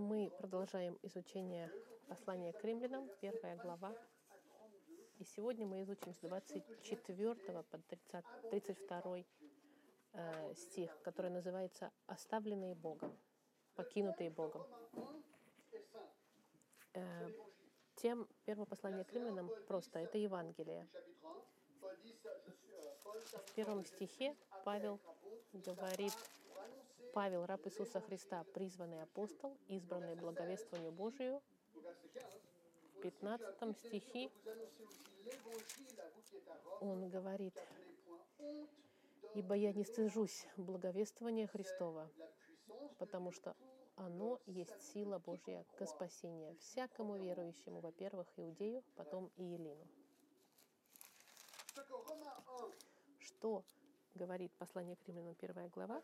Мы продолжаем изучение послания к римлянам, первая глава. И сегодня мы изучим с 24 по 30, 32 э, стих, который называется «Оставленные Богом», «Покинутые Богом». Э, тем первое послание к римлянам просто, это Евангелие. В первом стихе Павел говорит Павел, раб Иисуса Христа, призванный апостол, избранный благовествованию Божию. В 15 стихе он говорит, «Ибо я не стыжусь благовествования Христова, потому что оно есть сила Божья к спасению всякому верующему, во-первых, иудею, потом и Елину». Что говорит послание к римлянам, первая глава?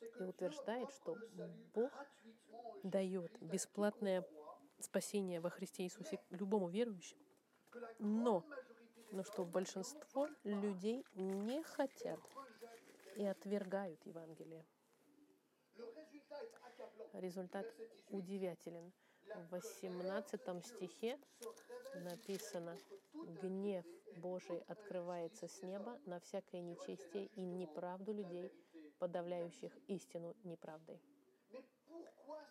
И утверждает, что Бог дает бесплатное спасение во Христе Иисусе любому верующему, но, но что большинство людей не хотят и отвергают Евангелие. Результат удивителен. В 18 стихе написано, гнев Божий открывается с неба на всякое нечестие и неправду людей, подавляющих истину неправдой.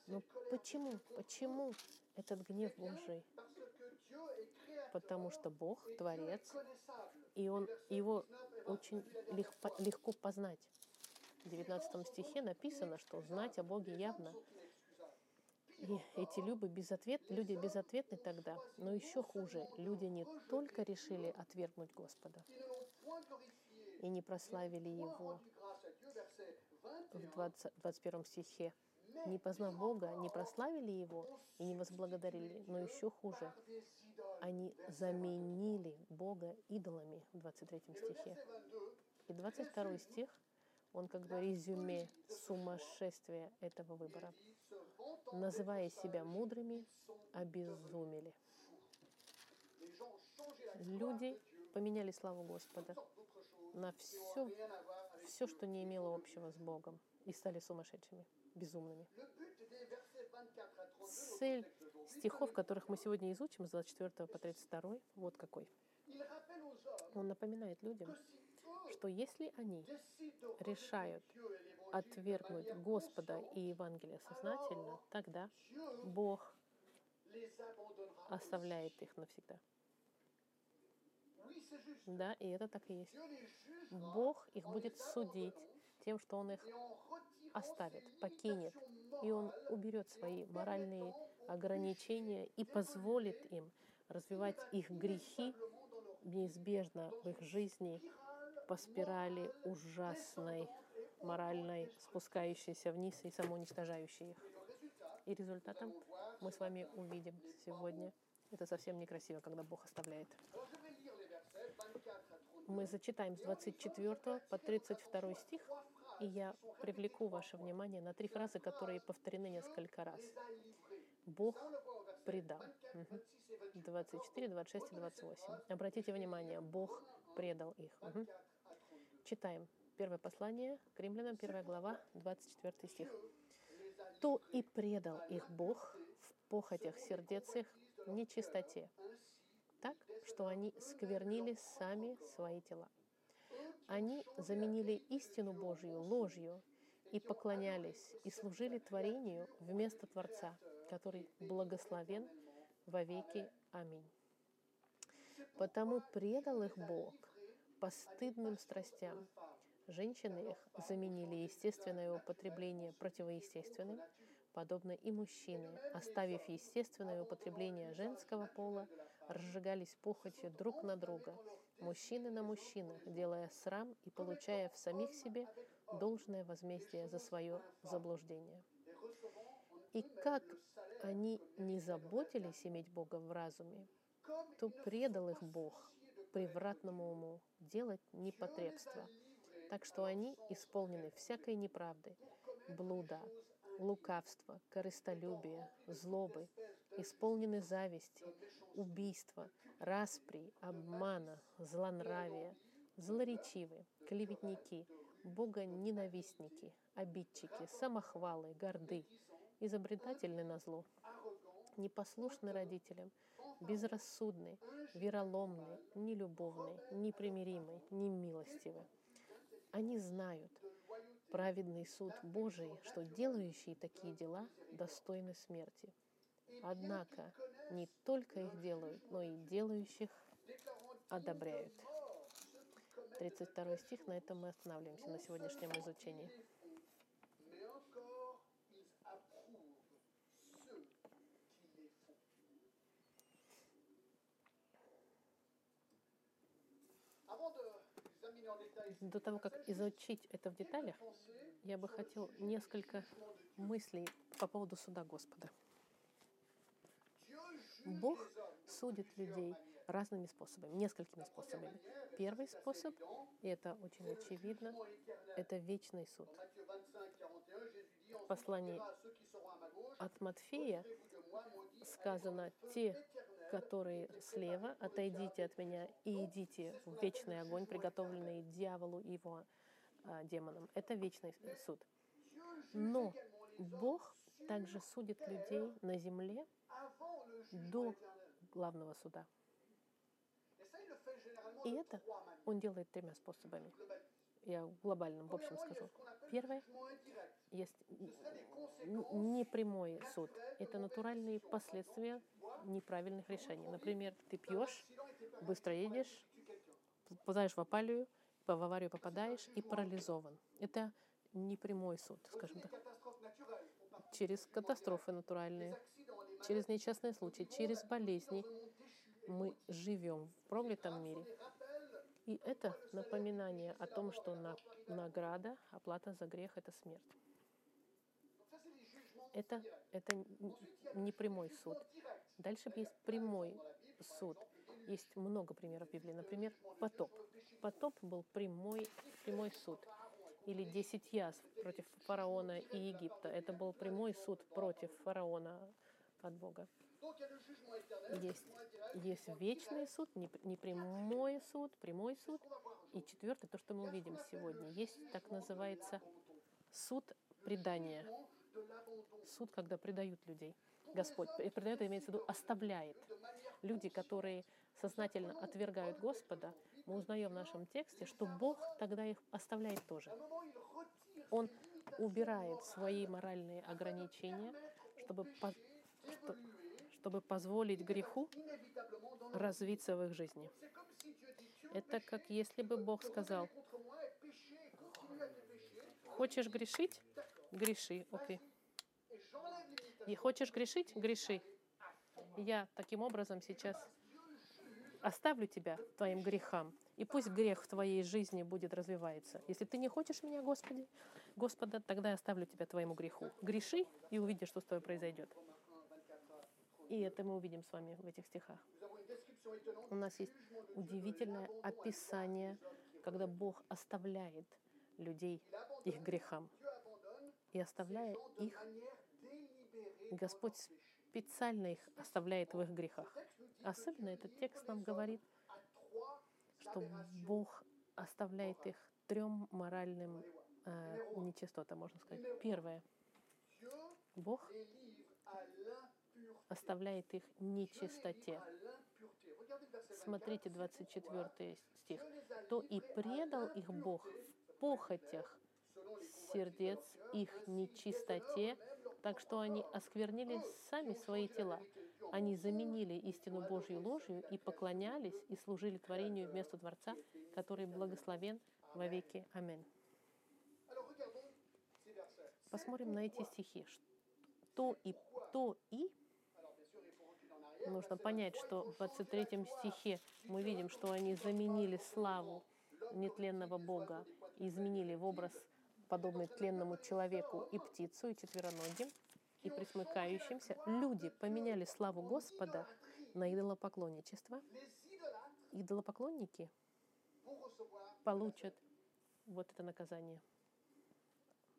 Но почему? Почему этот гнев Божий? Потому что Бог — Творец, и он, его очень легко, легко познать. В 19 стихе написано, что знать о Боге явно. И эти люди, безответ, люди безответны тогда, но еще хуже, люди не только решили отвергнуть Господа и не прославили Его, в 20, 21 стихе. Не познав Бога, не прославили Его и не возблагодарили, но еще хуже. Они заменили Бога идолами в 23 стихе. И 22 стих, он как бы резюме сумасшествия этого выбора. Называя себя мудрыми, обезумели. Люди поменяли славу Господа на все, все, что не имело общего с Богом, и стали сумасшедшими, безумными. Цель стихов, которых мы сегодня изучим, с 24 по 32, вот какой. Он напоминает людям, что если они решают отвергнуть Господа и Евангелие сознательно, тогда Бог оставляет их навсегда. Да, и это так и есть. Бог их будет судить тем, что Он их оставит, покинет, и Он уберет свои моральные ограничения и позволит им развивать их грехи неизбежно в их жизни по спирали ужасной, моральной, спускающейся вниз и самоуничтожающей их. И результатом мы с вами увидим сегодня. Это совсем некрасиво, когда Бог оставляет. Мы зачитаем с 24 по 32 стих, и я привлеку ваше внимание на три фразы, которые повторены несколько раз. Бог предал. 24, 26 и 28. Обратите внимание, Бог предал их. Угу. Читаем. Первое послание к римлянам, первая глава, 24 стих. «То и предал их Бог в похотях сердец их, нечистоте, что они сквернили сами свои тела. Они заменили истину Божью ложью и поклонялись и служили творению вместо Творца, который благословен во веки. Аминь. Потому предал их Бог постыдным страстям. Женщины их заменили естественное употребление противоестественным, подобно и мужчины, оставив естественное употребление женского пола, разжигались похотью друг на друга, мужчины на мужчинах, делая срам и получая в самих себе должное возмездие за свое заблуждение. И как они не заботились иметь Бога в разуме, то предал их Бог превратному уму делать непотребство, так что они исполнены всякой неправды, блуда, лукавства, корыстолюбия, злобы, исполнены зависти, убийства, распри, обмана, злонравия, злоречивы, клеветники, богоненавистники, обидчики, самохвалы, горды, изобретательны на зло, непослушны родителям, безрассудны, вероломны, нелюбовны, непримиримы, немилостивы. Они знают праведный суд Божий, что делающие такие дела достойны смерти. Однако не только их делают, но и делающих одобряют. 32 стих, на этом мы останавливаемся на сегодняшнем изучении. До того, как изучить это в деталях, я бы хотел несколько мыслей по поводу суда Господа. Бог судит людей разными способами, несколькими способами. Первый способ, и это очень очевидно, это вечный суд. В послании от Матфея сказано, те, которые слева, отойдите от меня и идите в вечный огонь, приготовленный дьяволу и его а, демонам. Это вечный суд. Но Бог также судит людей на земле до главного суда. И это он делает тремя способами. Я в в общем скажу. Первое, есть непрямой суд. Это натуральные последствия неправильных решений. Например, ты пьешь, быстро едешь, попадаешь в опалию, в аварию попадаешь и парализован. Это непрямой суд, скажем так. Через катастрофы натуральные, через несчастные случаи, через болезни мы живем в проклятом мире. И это напоминание о том, что на, награда, оплата за грех — это смерть. Это, это не прямой суд. Дальше есть прямой суд. Есть много примеров Библии. Например, потоп. Потоп был прямой, прямой суд. Или десять язв против фараона и Египта. Это был прямой суд против фараона от Бога. Есть, есть вечный суд, непрямой суд, прямой суд. И четвертый, то, что мы увидим сегодня, есть так называется суд предания. Суд, когда предают людей. Господь предает, имеется в виду, оставляет. Люди, которые сознательно отвергают Господа, мы узнаем в нашем тексте, что Бог тогда их оставляет тоже. Он убирает свои моральные ограничения, чтобы, что, чтобы позволить греху развиться в их жизни. Это как если бы Бог сказал, хочешь грешить? Греши, окей. И хочешь грешить? Греши. Я таким образом сейчас оставлю тебя твоим грехам, и пусть грех в твоей жизни будет развиваться. Если ты не хочешь меня, Господи, Господа, тогда я оставлю тебя твоему греху. Греши и увидишь, что с тобой произойдет. И это мы увидим с вами в этих стихах. У нас есть удивительное описание, когда Бог оставляет людей их грехам. И оставляя их, Господь специально их оставляет в их грехах. Особенно этот текст нам говорит, что Бог оставляет их трем моральным э, нечистотам, можно сказать. Первое. Бог оставляет их нечистоте. Смотрите 24 стих. «То и предал их Бог в похотях сердец их нечистоте, так что они осквернили сами свои тела. Они заменили истину Божью ложью и поклонялись и служили творению вместо Творца, который благословен во веки. Аминь. Посмотрим на эти стихи. То и, то и нужно понять, что в 23 стихе мы видим, что они заменили славу нетленного Бога и изменили в образ, подобный тленному человеку, и птицу, и четвероногим, и присмыкающимся. Люди поменяли славу Господа на идолопоклонничество. Идолопоклонники получат вот это наказание.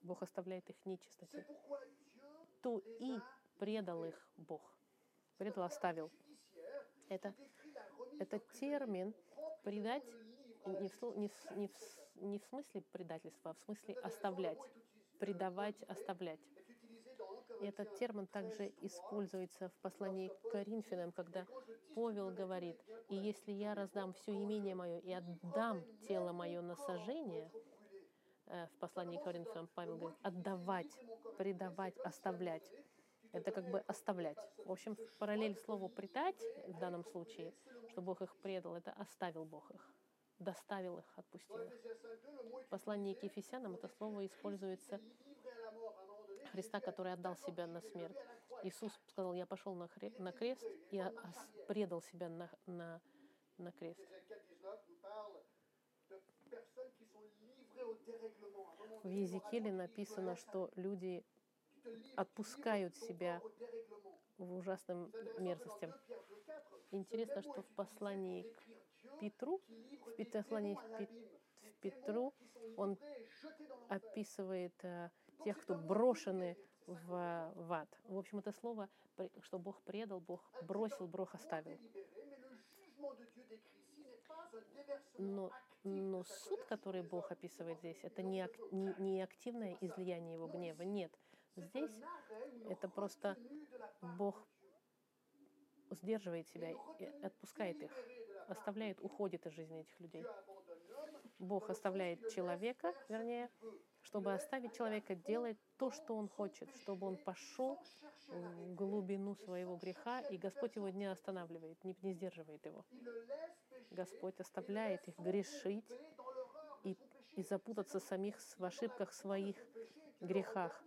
Бог оставляет их нечистоте. То и предал их Бог предал, оставил. Это, это термин предать не в, не, не, в, не в смысле предательства, а в смысле оставлять. Предавать, оставлять. И этот термин также используется в послании к Коринфянам, когда Павел говорит, «И если я раздам все имение мое и отдам тело мое на сожжение», э, в послании к Коринфянам Павел говорит, «отдавать, предавать, оставлять». Это как бы оставлять. В общем, параллель слову «предать» в данном случае, что Бог их предал, это оставил Бог их, доставил их, отпустил их. В послании к Ефесянам это слово используется Христа, который отдал себя на смерть. Иисус сказал, я пошел на, хре- на крест и предал себя на, на, на крест. В Езекииле написано, что люди отпускают себя в ужасным мерзостям. Интересно, что в послании к Петру, в послании в Петру, он описывает э, тех, кто брошены в, в ад. В общем, это слово, что Бог предал, Бог бросил, Бог оставил. Но, но суд, который Бог описывает здесь, это не, не, не активное излияние его гнева. Нет. Здесь это просто Бог сдерживает себя и отпускает их, оставляет, уходит из жизни этих людей. Бог оставляет человека, вернее, чтобы оставить человека делать то, что он хочет, чтобы он пошел в глубину своего греха, и Господь его не останавливает, не, не сдерживает его. Господь оставляет их грешить и, и запутаться самих в ошибках своих грехах,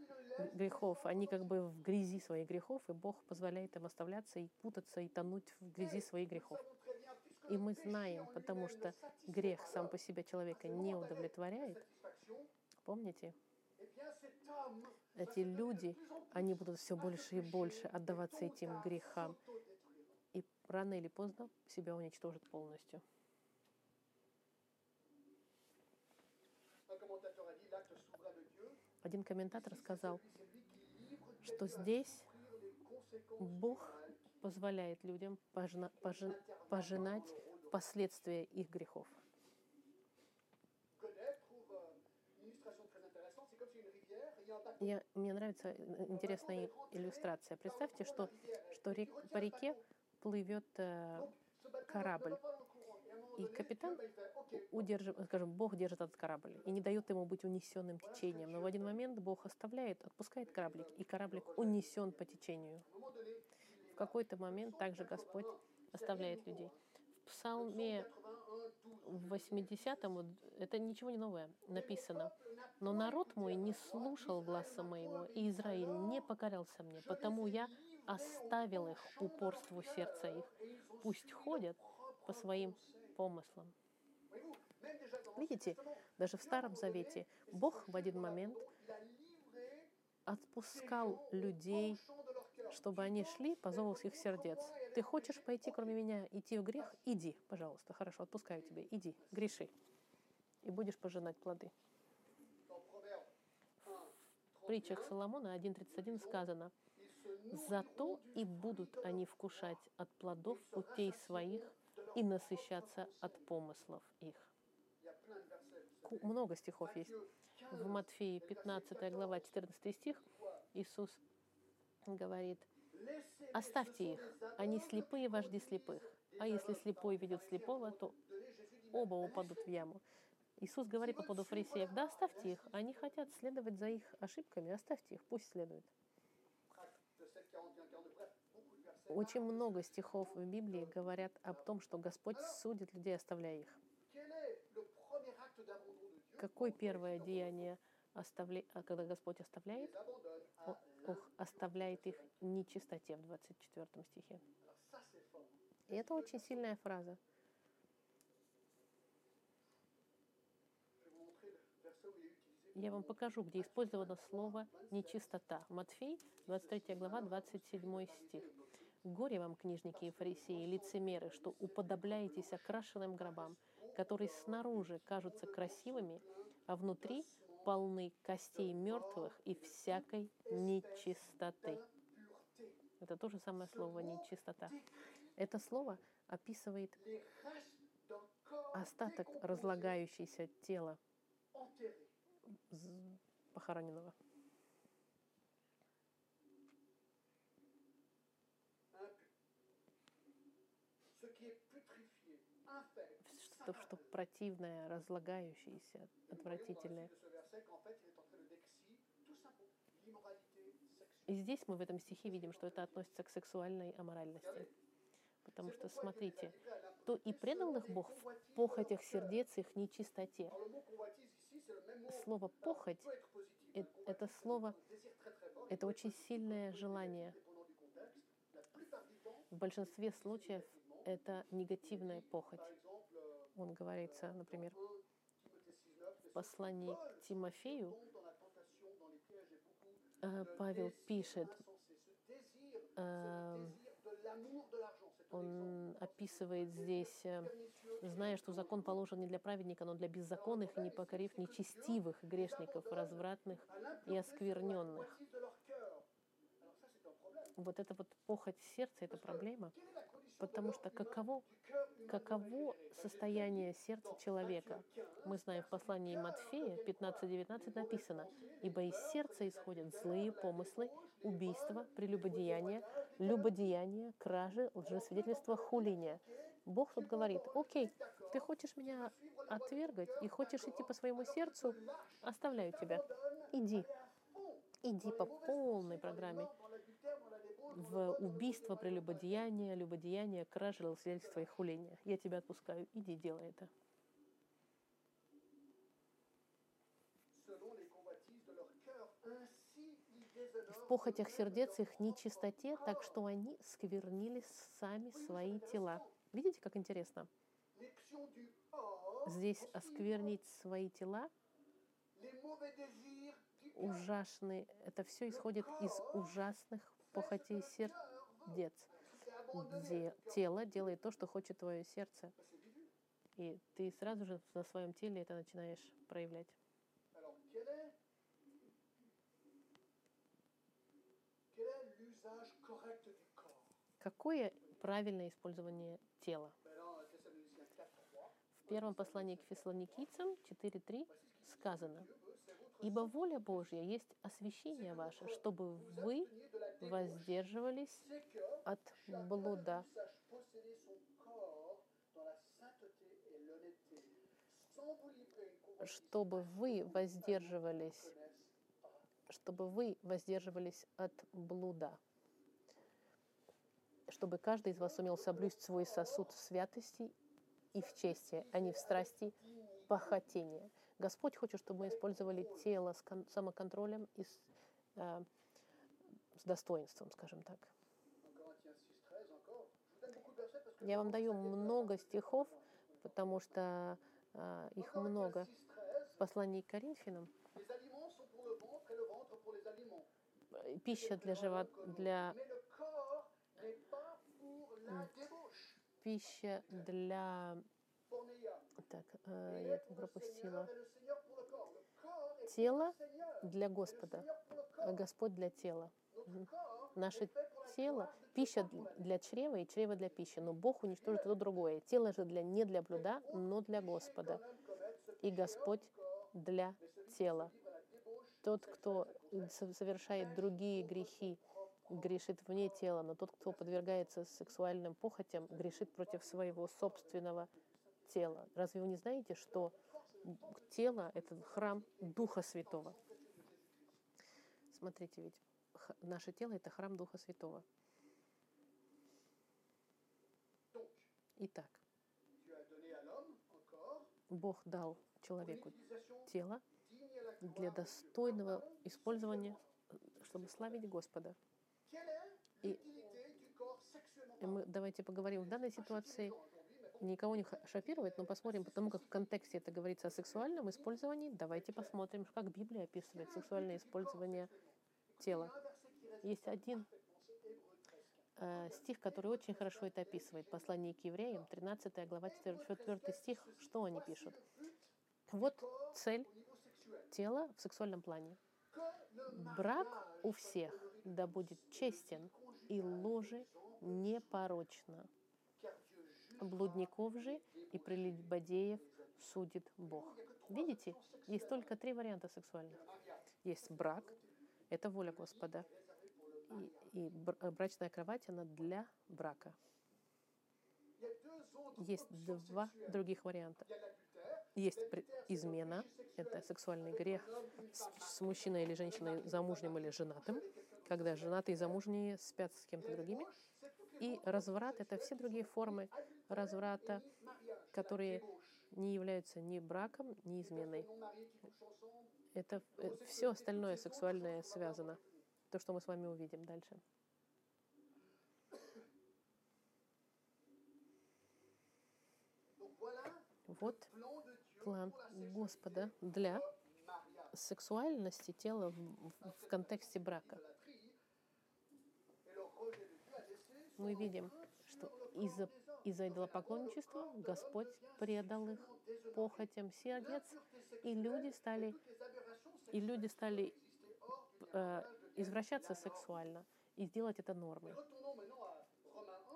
грехов. Они как бы в грязи своих грехов, и Бог позволяет им оставляться и путаться, и тонуть в грязи своих грехов. И мы знаем, потому что грех сам по себе человека не удовлетворяет. Помните? Эти люди, они будут все больше и больше отдаваться этим грехам. И рано или поздно себя уничтожат полностью. Один комментатор сказал, что здесь Бог позволяет людям пожна- пожи- пожинать последствия их грехов. Я, мне нравится э, интересная иллюстрация. Представьте, что, что рек- по реке плывет э, корабль, и капитан удерживает, скажем, Бог держит этот корабль и не дает ему быть унесенным течением. Но в один момент Бог оставляет, отпускает кораблик, и кораблик унесен по течению. В какой-то момент также Господь оставляет людей. В Псалме в 80-м, вот, это ничего не новое, написано. «Но народ мой не слушал гласа моего, и Израиль не покорялся мне, потому я оставил их упорству сердца их. Пусть ходят по своим помыслам». Видите, даже в Старом Завете Бог в один момент отпускал людей, чтобы они шли по зову их сердец. Ты хочешь пойти, кроме меня, идти в грех? Иди, пожалуйста. Хорошо, отпускаю тебя. Иди, греши. И будешь пожинать плоды. В притчах Соломона 1.31 сказано, «Зато и будут они вкушать от плодов путей своих и насыщаться от помыслов их». Много стихов есть. В Матфеи 15 глава 14 стих Иисус говорит, Оставьте их, они слепые вожди слепых. А если слепой ведет слепого, то оба упадут в яму. Иисус говорит по поводу фарисеев, да оставьте их, они хотят следовать за их ошибками, оставьте их, пусть следуют. Очень много стихов в Библии говорят об том, что Господь судит людей, оставляя их. Какое первое деяние, оставля... а когда Господь оставляет? Ох, оставляет их нечистоте в 24 стихе. И это очень сильная фраза. Я вам покажу, где использовано слово «нечистота». Матфей, 23 глава, 27 стих. «Горе вам, книжники и фарисеи, лицемеры, что уподобляетесь окрашенным гробам, которые снаружи кажутся красивыми, а внутри полны костей мертвых и всякой нечистоты». Это то же самое слово «нечистота». Это слово описывает остаток разлагающейся тела похороненного. То, что противное, разлагающееся, отвратительное. И здесь мы в этом стихе видим, что это относится к сексуальной аморальности. Потому что, смотрите, то и предал их Бог в похотях сердец их нечистоте. Слово «похоть» — это слово, это очень сильное желание. В большинстве случаев это негативная похоть. Он говорится, например, в послании к Тимофею, э, Павел пишет, э, он описывает здесь, э, зная, что закон положен не для праведника, но для беззаконных и непокорив нечестивых грешников, развратных и оскверненных. Вот это вот похоть сердца, это проблема, потому что каково, каково состояние сердца человека? Мы знаем в послании Матфея 15-19 написано, «Ибо из сердца исходят злые помыслы, убийства, прелюбодеяния, любодеяния, кражи, лжесвидетельства, хуления». Бог тут говорит, окей, ты хочешь меня отвергать и хочешь идти по своему сердцу, оставляю тебя. Иди. Иди по полной программе в убийство, прелюбодеяние, любодеяние, кражи, лжесвидетельства и хуления. Я тебя отпускаю. Иди, делай это. в похотях сердец их нечистоте, так что они сквернили сами свои тела. Видите, как интересно? Здесь осквернить свои тела ужасные. Это все исходит из ужасных похотей сердец, где тело делает то, что хочет твое сердце. И ты сразу же на своем теле это начинаешь проявлять. Какое правильное использование тела? В первом послании к фессалоникийцам 4.3 сказано, «Ибо воля Божья есть освящение ваше, чтобы вы воздерживались от блуда, чтобы вы воздерживались, чтобы вы воздерживались от блуда, чтобы каждый из вас умел соблюсть свой сосуд святости и в чести, а не в страсти похотения. Господь хочет, чтобы мы использовали тело с самоконтролем и с, э, с достоинством, скажем так. Я вам даю много стихов, потому что э, их много. В послании к Коринфянам пища для живота, для пища для так, э, я пропустила. Тело для Господа, Господь для тела. Наше тело, пища для чрева и чрева для пищи, но Бог уничтожит то другое. Тело же для, не для блюда, но для Господа. И Господь для тела. Тот, кто совершает другие грехи, грешит вне тела, но тот, кто подвергается сексуальным похотям, грешит против своего собственного тела. Разве вы не знаете, что тело — это храм Духа Святого? Смотрите, ведь наше тело — это храм Духа Святого. Итак, Бог дал человеку тело для достойного использования, чтобы славить Господа. И мы давайте поговорим в данной ситуации никого не шокирует, но посмотрим, потому как в контексте это говорится о сексуальном использовании. Давайте посмотрим, как Библия описывает сексуальное использование тела. Есть один э, стих, который очень хорошо это описывает. Послание к евреям, 13 глава, 4, 4 стих. Что они пишут? Вот цель тела в сексуальном плане. Брак у всех да будет честен, и ложи непорочно блудников же и прелюбодеев судит Бог. Видите, есть только три варианта сексуальных. Есть брак, это воля Господа, и, и брачная кровать, она для брака. Есть два других варианта. Есть измена, это сексуальный грех с, с мужчиной или женщиной, замужним или женатым, когда женатые и замужние спят с кем-то другими. И разврат — это все другие формы разврата, которые не являются ни браком, ни изменой. Это э, все остальное сексуальное связано. То, что мы с вами увидим дальше. Вот план Господа для сексуальности тела в, в, контексте брака. Мы видим, что из-за из-за идолопоклонничества Господь предал их похотям сердец, и люди стали, и люди стали э, извращаться сексуально и сделать это нормой.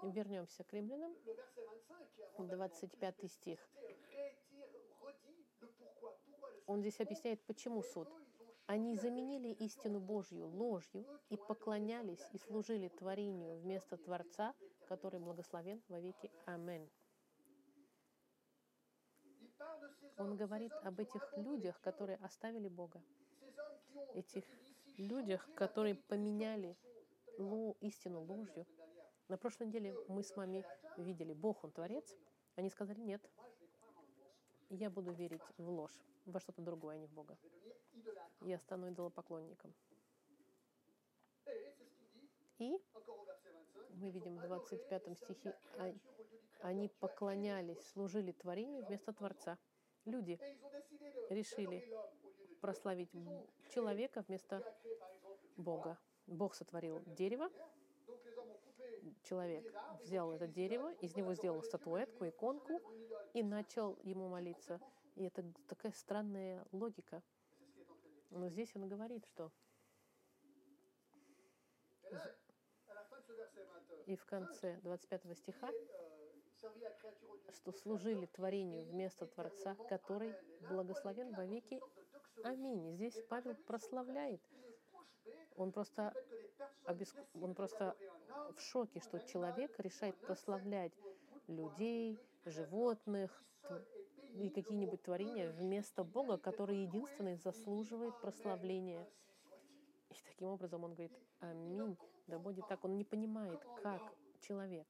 Вернемся к римлянам, 25 стих. Он здесь объясняет, почему суд. Они заменили истину Божью ложью и поклонялись и служили творению вместо Творца, который благословен во веки. Аминь. Он говорит об этих людях, которые оставили Бога. Этих людях, которые поменяли лу, истину ложью. На прошлой неделе мы с вами видели, Бог, Он Творец. Они сказали, нет, я буду верить в ложь, во что-то другое, а не в Бога. Я стану идолопоклонником. И мы видим в 25 стихе, «А, они поклонялись, служили творению вместо Творца. Люди решили прославить человека вместо Бога. Бог сотворил дерево, человек взял это дерево, из него сделал статуэтку, иконку и начал ему молиться. И это такая странная логика. Но здесь он говорит, что и в конце 25 стиха, что служили творению вместо Творца, который благословен во веки. Аминь. Здесь Павел прославляет. Он просто, обеск... он просто в шоке, что человек решает прославлять людей, животных и какие-нибудь творения вместо Бога, который единственный заслуживает прославления. И таким образом он говорит, аминь, да будет так. Он не понимает, как человек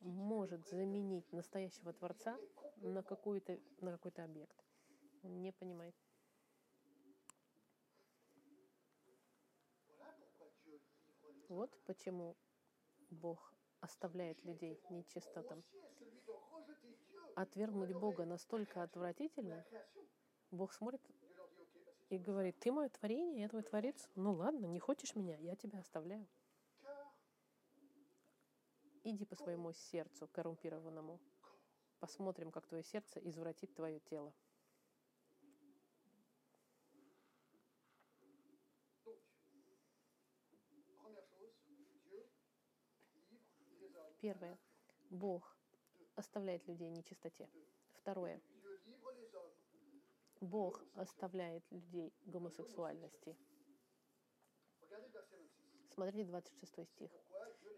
может заменить настоящего Творца на, какой-то, на какой-то объект. Он не понимает. Вот почему Бог оставляет людей нечистотам. Отвергнуть Бога настолько отвратительно, Бог смотрит и говорит, ты мое творение, я твой творец. Ну ладно, не хочешь меня, я тебя оставляю. Иди по своему сердцу коррумпированному. Посмотрим, как твое сердце извратит твое тело. Первое. Бог оставляет людей нечистоте. Второе. Бог оставляет людей гомосексуальности. Смотрите 26 стих.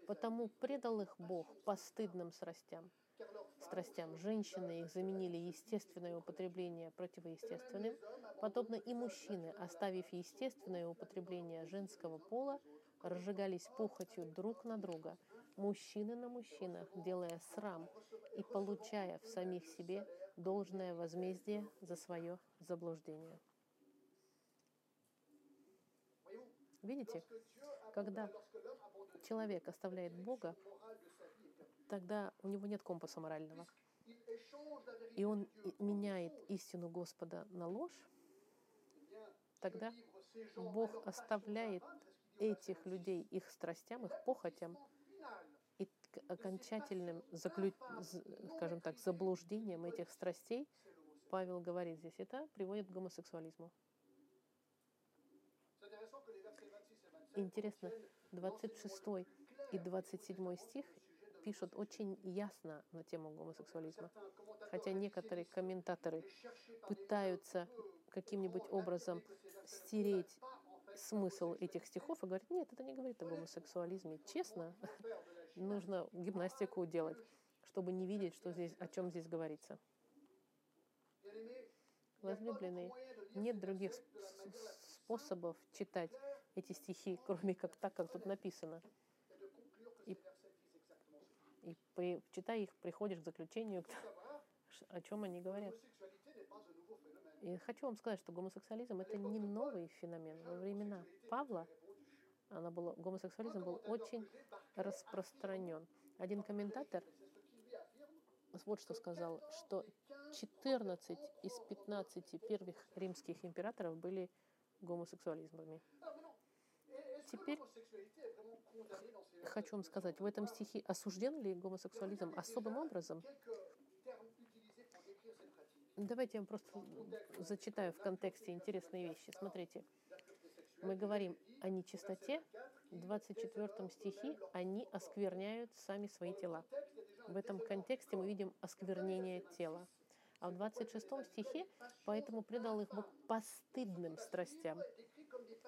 «Потому предал их Бог постыдным страстям, страстям. Женщины их заменили естественное употребление противоестественным, подобно и мужчины, оставив естественное употребление женского пола, разжигались похотью друг на друга, мужчины на мужчинах, делая срам и получая в самих себе должное возмездие за свое заблуждение. Видите, когда человек оставляет Бога, тогда у него нет компаса морального. И он меняет истину Господа на ложь, тогда Бог оставляет этих людей их страстям, их похотям, окончательным, заклю... скажем так, заблуждением этих страстей, Павел говорит здесь, это приводит к гомосексуализму. Интересно, 26 и 27 стих пишут очень ясно на тему гомосексуализма. Хотя некоторые комментаторы пытаются каким-нибудь образом стереть смысл этих стихов и говорят, нет, это не говорит о гомосексуализме. Честно, нужно гимнастику делать, чтобы не видеть, что здесь, о чем здесь говорится. Возлюбленные, нет других способов читать эти стихи, кроме как так, как тут написано. И, и при, читая их, приходишь к заключению, о чем они говорят. И хочу вам сказать, что гомосексуализм это не новый феномен. Во времена Павла она была, гомосексуализм был очень распространен. Один комментатор вот что сказал, что 14 из 15 первых римских императоров были гомосексуализмами. Теперь хочу вам сказать, в этом стихе осужден ли гомосексуализм особым образом? Давайте я вам просто зачитаю в контексте интересные вещи. Смотрите, мы говорим о нечистоте, в 24 стихе они оскверняют сами свои тела. В этом контексте мы видим осквернение тела. А в 26 стихе «поэтому предал их Бог постыдным страстям».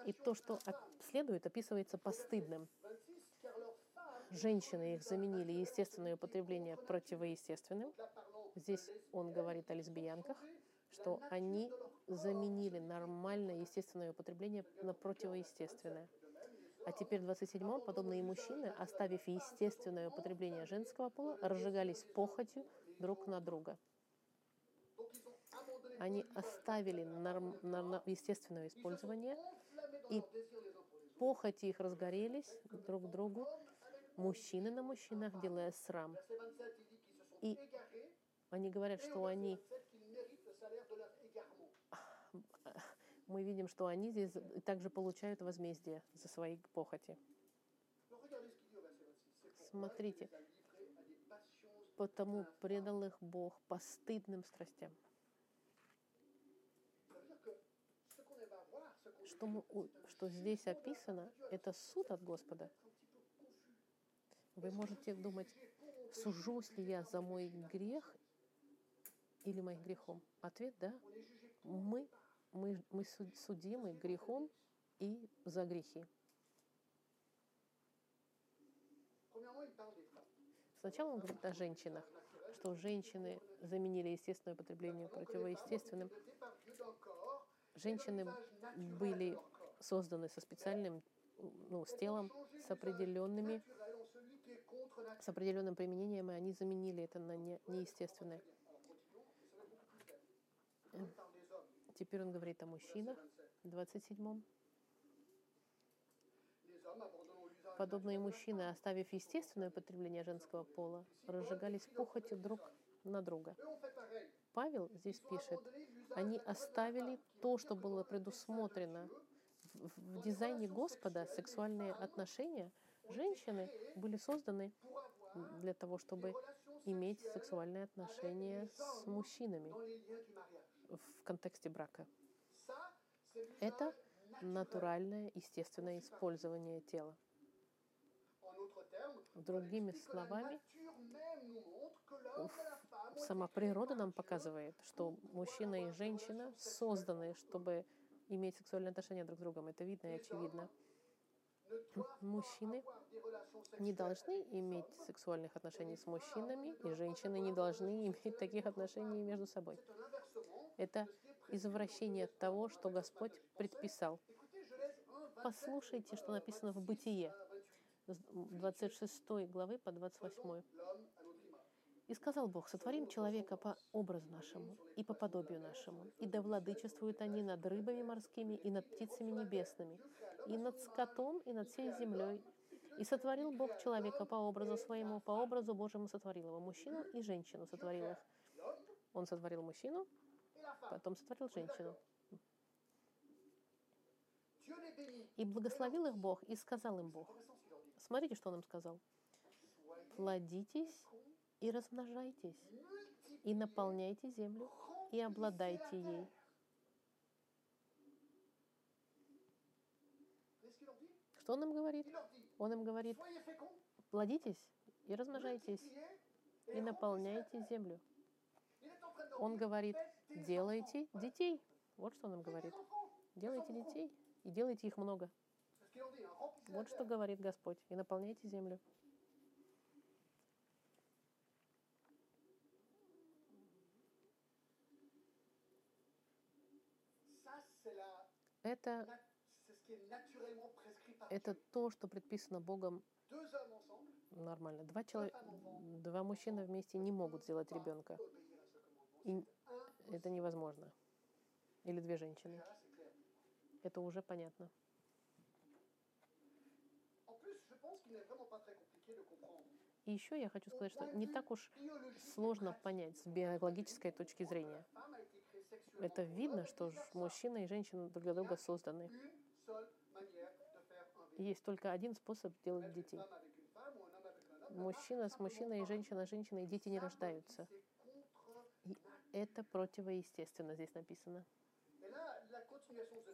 И то, что следует, описывается постыдным. Женщины их заменили естественное употребление противоестественным. Здесь он говорит о лесбиянках, что они заменили нормальное естественное употребление на противоестественное. А теперь в 27-м подобные мужчины, оставив естественное употребление женского пола, разжигались похотью друг на друга. Они оставили норм, норм, естественное использование, и похоти их разгорелись друг к другу, мужчины на мужчинах, делая срам. И они говорят, что они мы видим, что они здесь также получают возмездие за свои похоти. Смотрите, потому предал их Бог постыдным страстям. Что, мы, что здесь описано, это суд от Господа. Вы можете думать, сужусь ли я за мой грех или моим грехом? Ответ – да. Мы мы, мы судимы грехом и за грехи. Сначала он говорит о женщинах, что женщины заменили естественное потребление противоестественным. Женщины были созданы со специальным, ну, с телом, с определенными, с определенным применением, и они заменили это на не, неестественное. Теперь он говорит о мужчинах в 27-м. Подобные мужчины, оставив естественное потребление женского пола, разжигались похотью друг на друга. Павел здесь пишет, они оставили то, что было предусмотрено в дизайне Господа, сексуальные отношения. Женщины были созданы для того, чтобы иметь сексуальные отношения с мужчинами в контексте брака. Это натуральное, естественное использование тела. Другими словами, сама природа нам показывает, что мужчина и женщина созданы, чтобы иметь сексуальные отношения друг с другом. Это видно и очевидно. Мужчины не должны иметь сексуальных отношений с мужчинами, и женщины не должны иметь таких отношений между собой. Это извращение того, что Господь предписал. Послушайте, что написано в Бытие, 26 главы по 28. «И сказал Бог, сотворим человека по образу нашему и по подобию нашему, и да владычествуют они над рыбами морскими и над птицами небесными, и над скотом, и над всей землей. И сотворил Бог человека по образу своему, по образу Божьему сотворил его, мужчину и женщину сотворил их. Он сотворил мужчину потом сотворил женщину. И благословил их Бог, и сказал им Бог. Смотрите, что он им сказал. Плодитесь и размножайтесь, и наполняйте землю, и обладайте ей. Что он им говорит? Он им говорит, плодитесь и размножайтесь, и наполняйте землю. Он говорит, делайте детей. Вот что он им говорит. Делайте детей и делайте их много. Вот что говорит Господь. И наполняйте землю. Это, это то, что предписано Богом нормально. Два, человека, два мужчины вместе не могут сделать ребенка. И это невозможно. Или две женщины. Это уже понятно. И еще я хочу сказать, что не так уж сложно понять с биологической точки зрения. Это видно, что мужчина и женщина друг для друга созданы. Есть только один способ делать детей. Мужчина с мужчиной и женщина с женщиной, дети не рождаются. Это противоестественно здесь написано.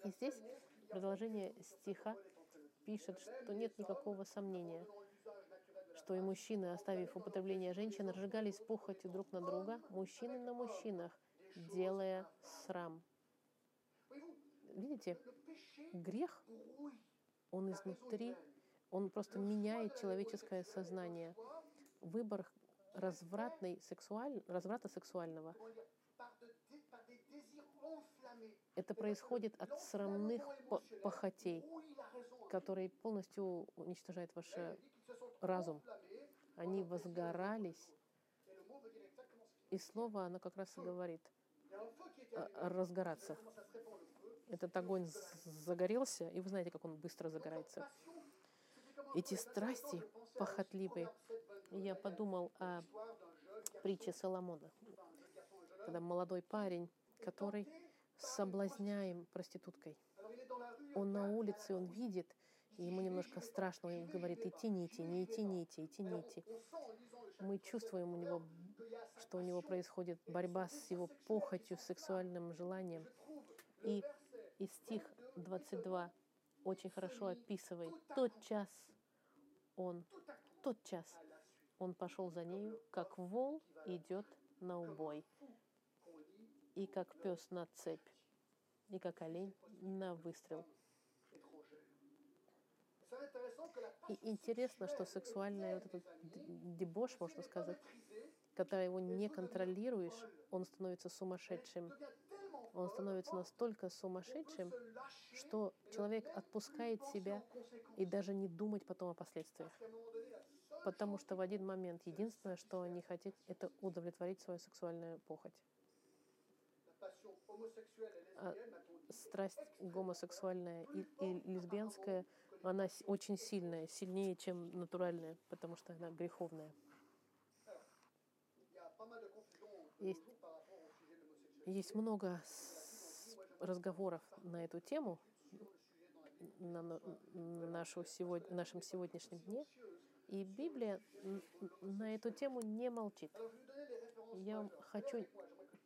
И здесь продолжение стиха пишет, что нет никакого сомнения, что и мужчины, оставив употребление женщин, разжигались похотью друг на друга, мужчины на мужчинах, делая срам. Видите, грех, он изнутри, он просто меняет человеческое сознание. Выбор развратный, сексуаль, разврата сексуального, это происходит от срамных по- похотей, которые полностью уничтожают ваш sont разум. Они возгорались, и слово, оно как раз и говорит, allumé. разгораться. Этот огонь загорелся, и вы знаете, как он быстро загорается. Эти страсти похотливые. Proverbe 7, 22. И я подумал о притче Соломона, когда молодой парень, который соблазняем проституткой. Он на улице, он видит, и ему немножко страшно, он говорит, идти, не идти, не идти, не идти, идти, не идти. Мы чувствуем у него, что у него происходит борьба с его похотью, сексуальным желанием. И, и стих 22 очень хорошо описывает. Тот час он, тот час. Он пошел за нею, как вол идет на убой, и как пес на цепь, и как олень на выстрел. И интересно, что сексуальный вот этот дебош, можно сказать, когда его не контролируешь, он становится сумасшедшим. Он становится настолько сумасшедшим, что человек отпускает себя и даже не думать потом о последствиях. Потому что в один момент единственное, что они хотят, это удовлетворить свою сексуальную похоть. А Страсть гомосексуальная и, и лесбиянская, она очень сильная, сильнее, чем натуральная, потому что она греховная. Есть-. Есть много разговоров на эту тему на нашу сегодня, нашем сегодняшнем дне, и Библия на эту тему не молчит. Я хочу,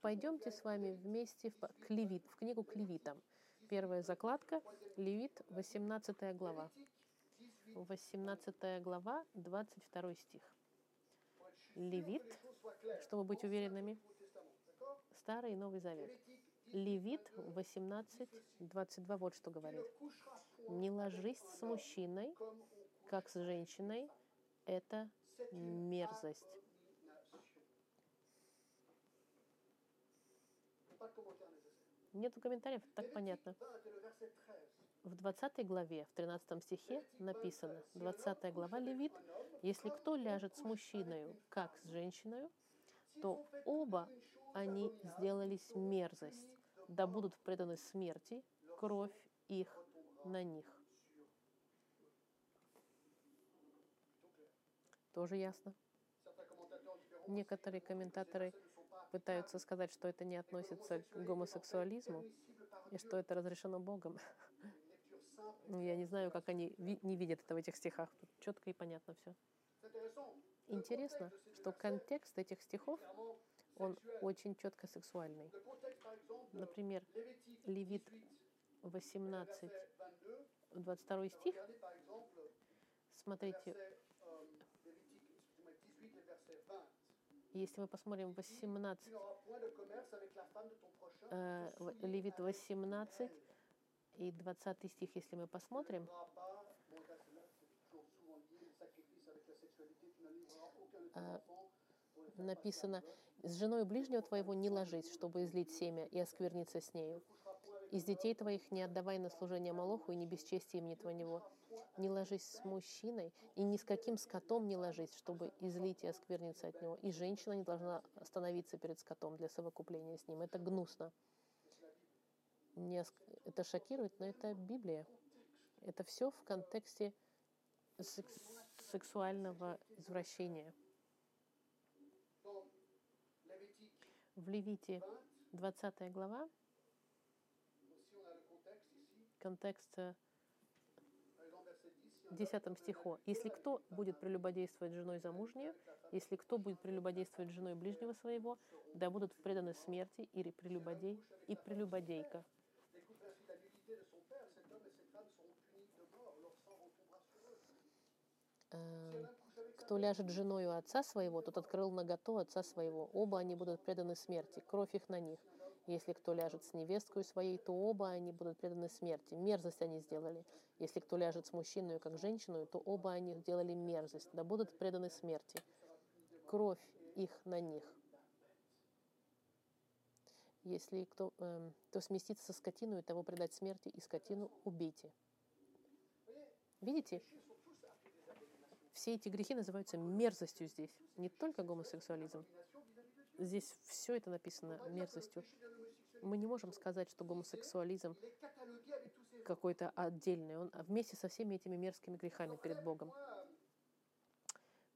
пойдемте с вами вместе в, к Левит, в книгу к Левитам. Первая закладка, Левит, 18 глава. Lévitique 18, 18 глава, 22 стих. Левит, чтобы быть уверенными, Старый и Новый Завет. Lévitique 18, Левит 22, 18, 22, вот что говорит. Не ложись с мужчиной, как с женщиной, это мерзость. Нету комментариев, так понятно. 20 et le verset 13. В 20 главе, в 13 стихе написано, 20 глава Левит, если кто ляжет с мужчиной, как с женщиной, то оба они сделались мерзость, да будут преданы смерти, кровь их на них. Тоже ясно. Некоторые комментаторы пытаются сказать, что это не относится к гомосексуализму и что это разрешено Богом. Ну, Я не знаю, как они не видят это в этих стихах. Тут четко и понятно все. Интересно, что контекст этих стихов, он очень четко сексуальный. Например, Lévite 18, 18, verset 22. 22 стих, смотрите, если мы посмотрим 18, Tu n'auras point de commerce avec la femme de ton prochain. э, te в- souiller Левит avec 18 elle. и 20 стих, если мы посмотрим, А, написано, с женой ближнего твоего не ложись, чтобы излить семя и оскверниться с нею. Из детей твоих не отдавай на служение Молоху и не бесчести имени твоего. Не ложись с мужчиной и ни с каким скотом не ложись, чтобы излить и оскверниться от него. И женщина не должна становиться перед скотом для совокупления с ним. Это гнусно. Не оск- Это шокирует, но это Библия. Это все в контексте секс- сексуального извращения. В Левите 20, 20 глава, контекст 10, si un 10 стиху. «Если кто будет прелюбодействовать женой замужней, если кто будет прелюбодействовать женой ближнего своего, да будут преданы смерти или прелюбодей и прелюбодейка». Э, sa Кто ляжет женою отца своего, тот открыл наготу отца своего. Оба они будут преданы смерти, кровь их на них. Если кто ляжет с невесткой своей, то оба они будут преданы смерти. Мерзость они сделали. Если кто ляжет с мужчиной, как женщиной, то оба они сделали мерзость. Да будут преданы смерти. Кровь их на них. Если кто, эм, кто сместится со скотиной, того предать смерти, и скотину убейте. Видите? Все эти грехи называются мерзостью здесь. Не только гомосексуализм. Здесь все это написано мерзостью. Мы не можем сказать, что гомосексуализм какой-то отдельный. Он вместе со всеми этими мерзкими грехами перед Богом.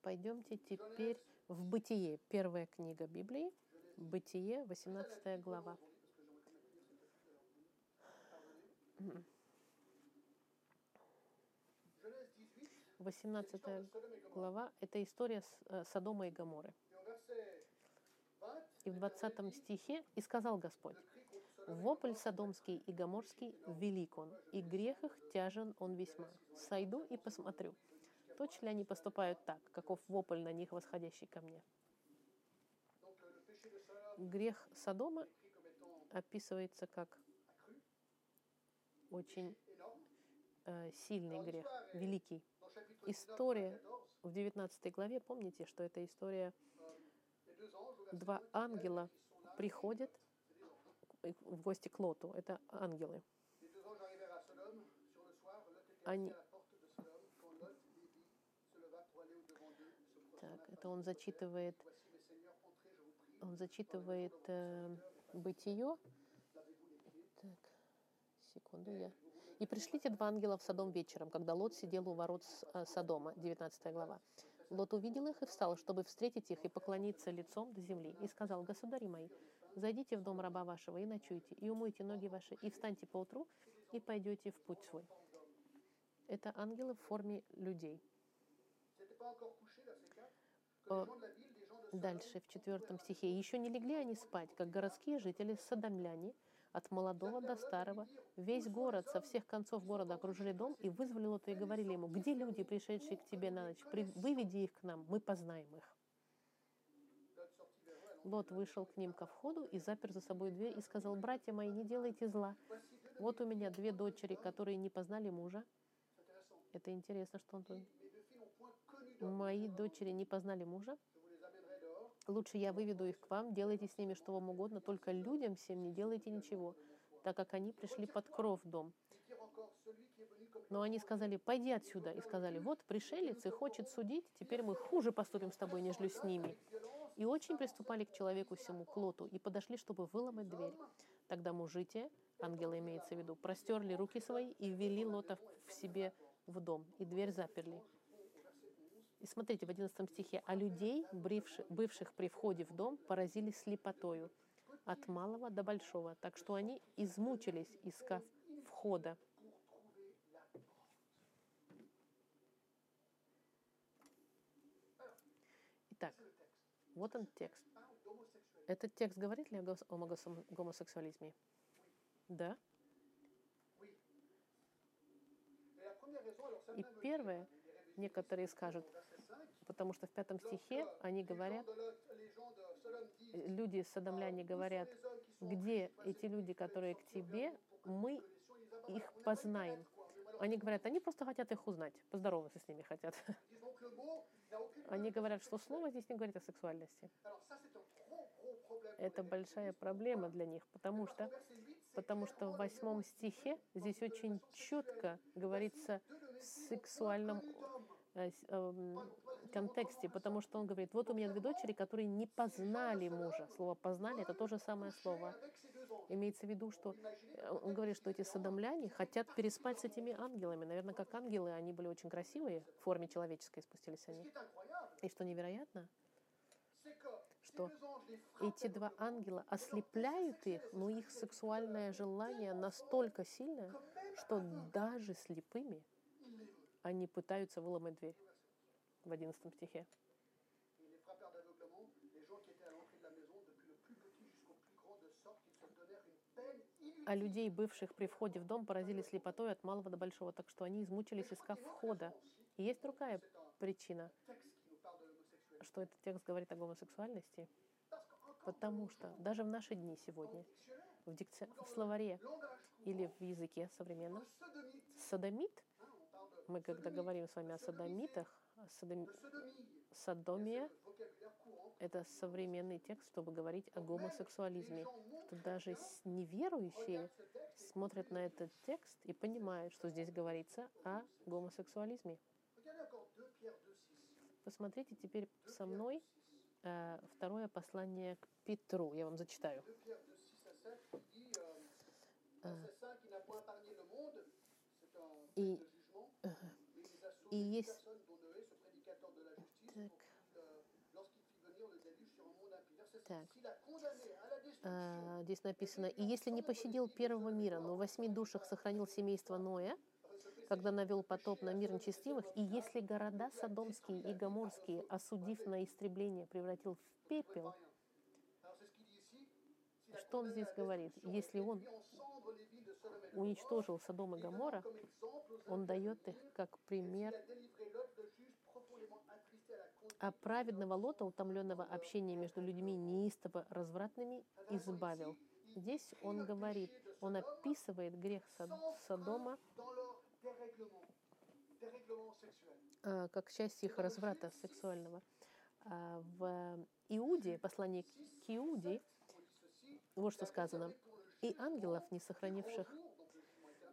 Пойдемте теперь в Бытие. Первая книга Библии. Бытие, 18 глава. Мгм. Genèse 18, 18 Sodome et Gomorrhe. глава – это история э, Содома и Гоморы. И в 20 стихе «И сказал Господь, Вопль Содомский и Гоморский велик он, и грех их тяжен он весьма. Сойду и посмотрю, точно ли они поступают так, каков вопль на них, восходящий ко мне. Грех Содома описывается как очень э, сильный грех, великий. Dans le chapitre 19, История verset 14, в 19 главе, помните, что это история, два 20, ангела приходят в гости к Лоту, это ангелы. Они- Так, это он зачитывает, он зачитывает э, бытие. Так, секунду я. И пришлите два ангела в Содом вечером, когда Лот сидел у ворот э, Содома, 19 глава. Лот увидел их и встал, чтобы встретить их и поклониться лицом до земли. И сказал, государи мои, зайдите в дом раба вашего и ночуйте, и умойте ноги ваши, и встаньте поутру, и пойдете в путь свой. Это ангелы в форме людей. Ils n'étaient pas encore couchés, verset 4, que Э, Дальше, в четвертом стихе. «Еще не легли они спать, как городские жители содомляне, от молодого до старого. Весь город, со всех концов города окружили дом и вызвали Лота и говорили ему, где люди, пришедшие к тебе на ночь? Выведи их к нам, мы познаем их». Лот вышел к ним ко входу и запер за собой дверь и сказал, «Братья мои, не делайте зла. Вот у меня две дочери, которые не познали мужа». Это интересно, что он тут. «Мои дочери не познали мужа. Лучше я выведу их к вам, делайте с ними что вам угодно, только людям всем не делайте ничего, так как они пришли под кров дом. Но они сказали, пойди отсюда. И сказали, вот пришелец и хочет судить, теперь мы хуже поступим с тобой, нежели с ними. И очень приступали к человеку всему, к Лоту, и подошли, чтобы выломать дверь. Тогда мужи те, ангелы имеется в виду, простерли руки свои и ввели Лота в себе в дом, и дверь заперли. И смотрите, в 11 стихе, «А людей, бывших при входе в дом, поразили слепотою, от малого до большого, так что они измучились, искав входа». Итак, вот он текст. Этот текст говорит ли о гомосексуализме? Да. И первое, некоторые скажут, verset 5, потому что в пятом стихе они les gens говорят, э, люди содомляне говорят, где эти люди, которые к тебе, мы их познаем. Они говорят, они просто хотят их узнать, поздороваться с ними хотят. Они говорят, что слово здесь не говорит о сексуальности. Это большая проблема для них, потому что Verset 8, потому что в восьмом стихе здесь очень четко говорится в сексуальном контексте, потому что он говорит, вот у меня две дочери, которые не познали мужа. Слово «познали» — это то же самое слово. Имеется в виду, что э, он говорит, что эти садомляне хотят переспать с этими ангелами. Наверное, как ангелы, они были очень красивые, в форме человеческой спустились они. И что невероятно, Что эти два ангела ослепляют их, но их сексуальное желание настолько сильное, что даже слепыми. Они пытаются выломать дверь в 11 стихе. А людей, бывших при входе в дом, поразили слепотой от малого до большого, так что они измучились, искав входа. И есть другая причина, что этот текст говорит о гомосексуальности, потому что даже в наши дни сегодня, в, дикци- в словаре или в языке современном, садомит, мы когда говорим с вами о садомитах, садом- садомия это современный текст, чтобы говорить о гомосексуализме, что даже неверующие смотрят на этот текст и понимают, что здесь говорится о гомосексуализме. regardez encore 2 Pierre 2, 6. Посмотрите теперь со мной э, второе послание к Петру. Я вам зачитаю. 2 la justice, Так. euh, lorsqu'il fit venir le déluge sur un monde impie. Verset 6, Так. А, Здесь написано, «И если не пощадил первого мира, но в восьми душах сохранил семейство Ноя, когда навел потоп на мир нечестивых, и если города Содомские и Гоморские, осудив на истребление, превратил в пепел, что он здесь говорит? Если он уничтожил Содом и aux он дает их как пример а праведного Лота, утомленного общением между людьми неистово развратными, избавил. Здесь он говорит, он описывает грех Сод- Содома а, как часть их разврата сексуального. А В Иуде, послании к Иуде, вот что сказано. «И ангелов, не сохранивших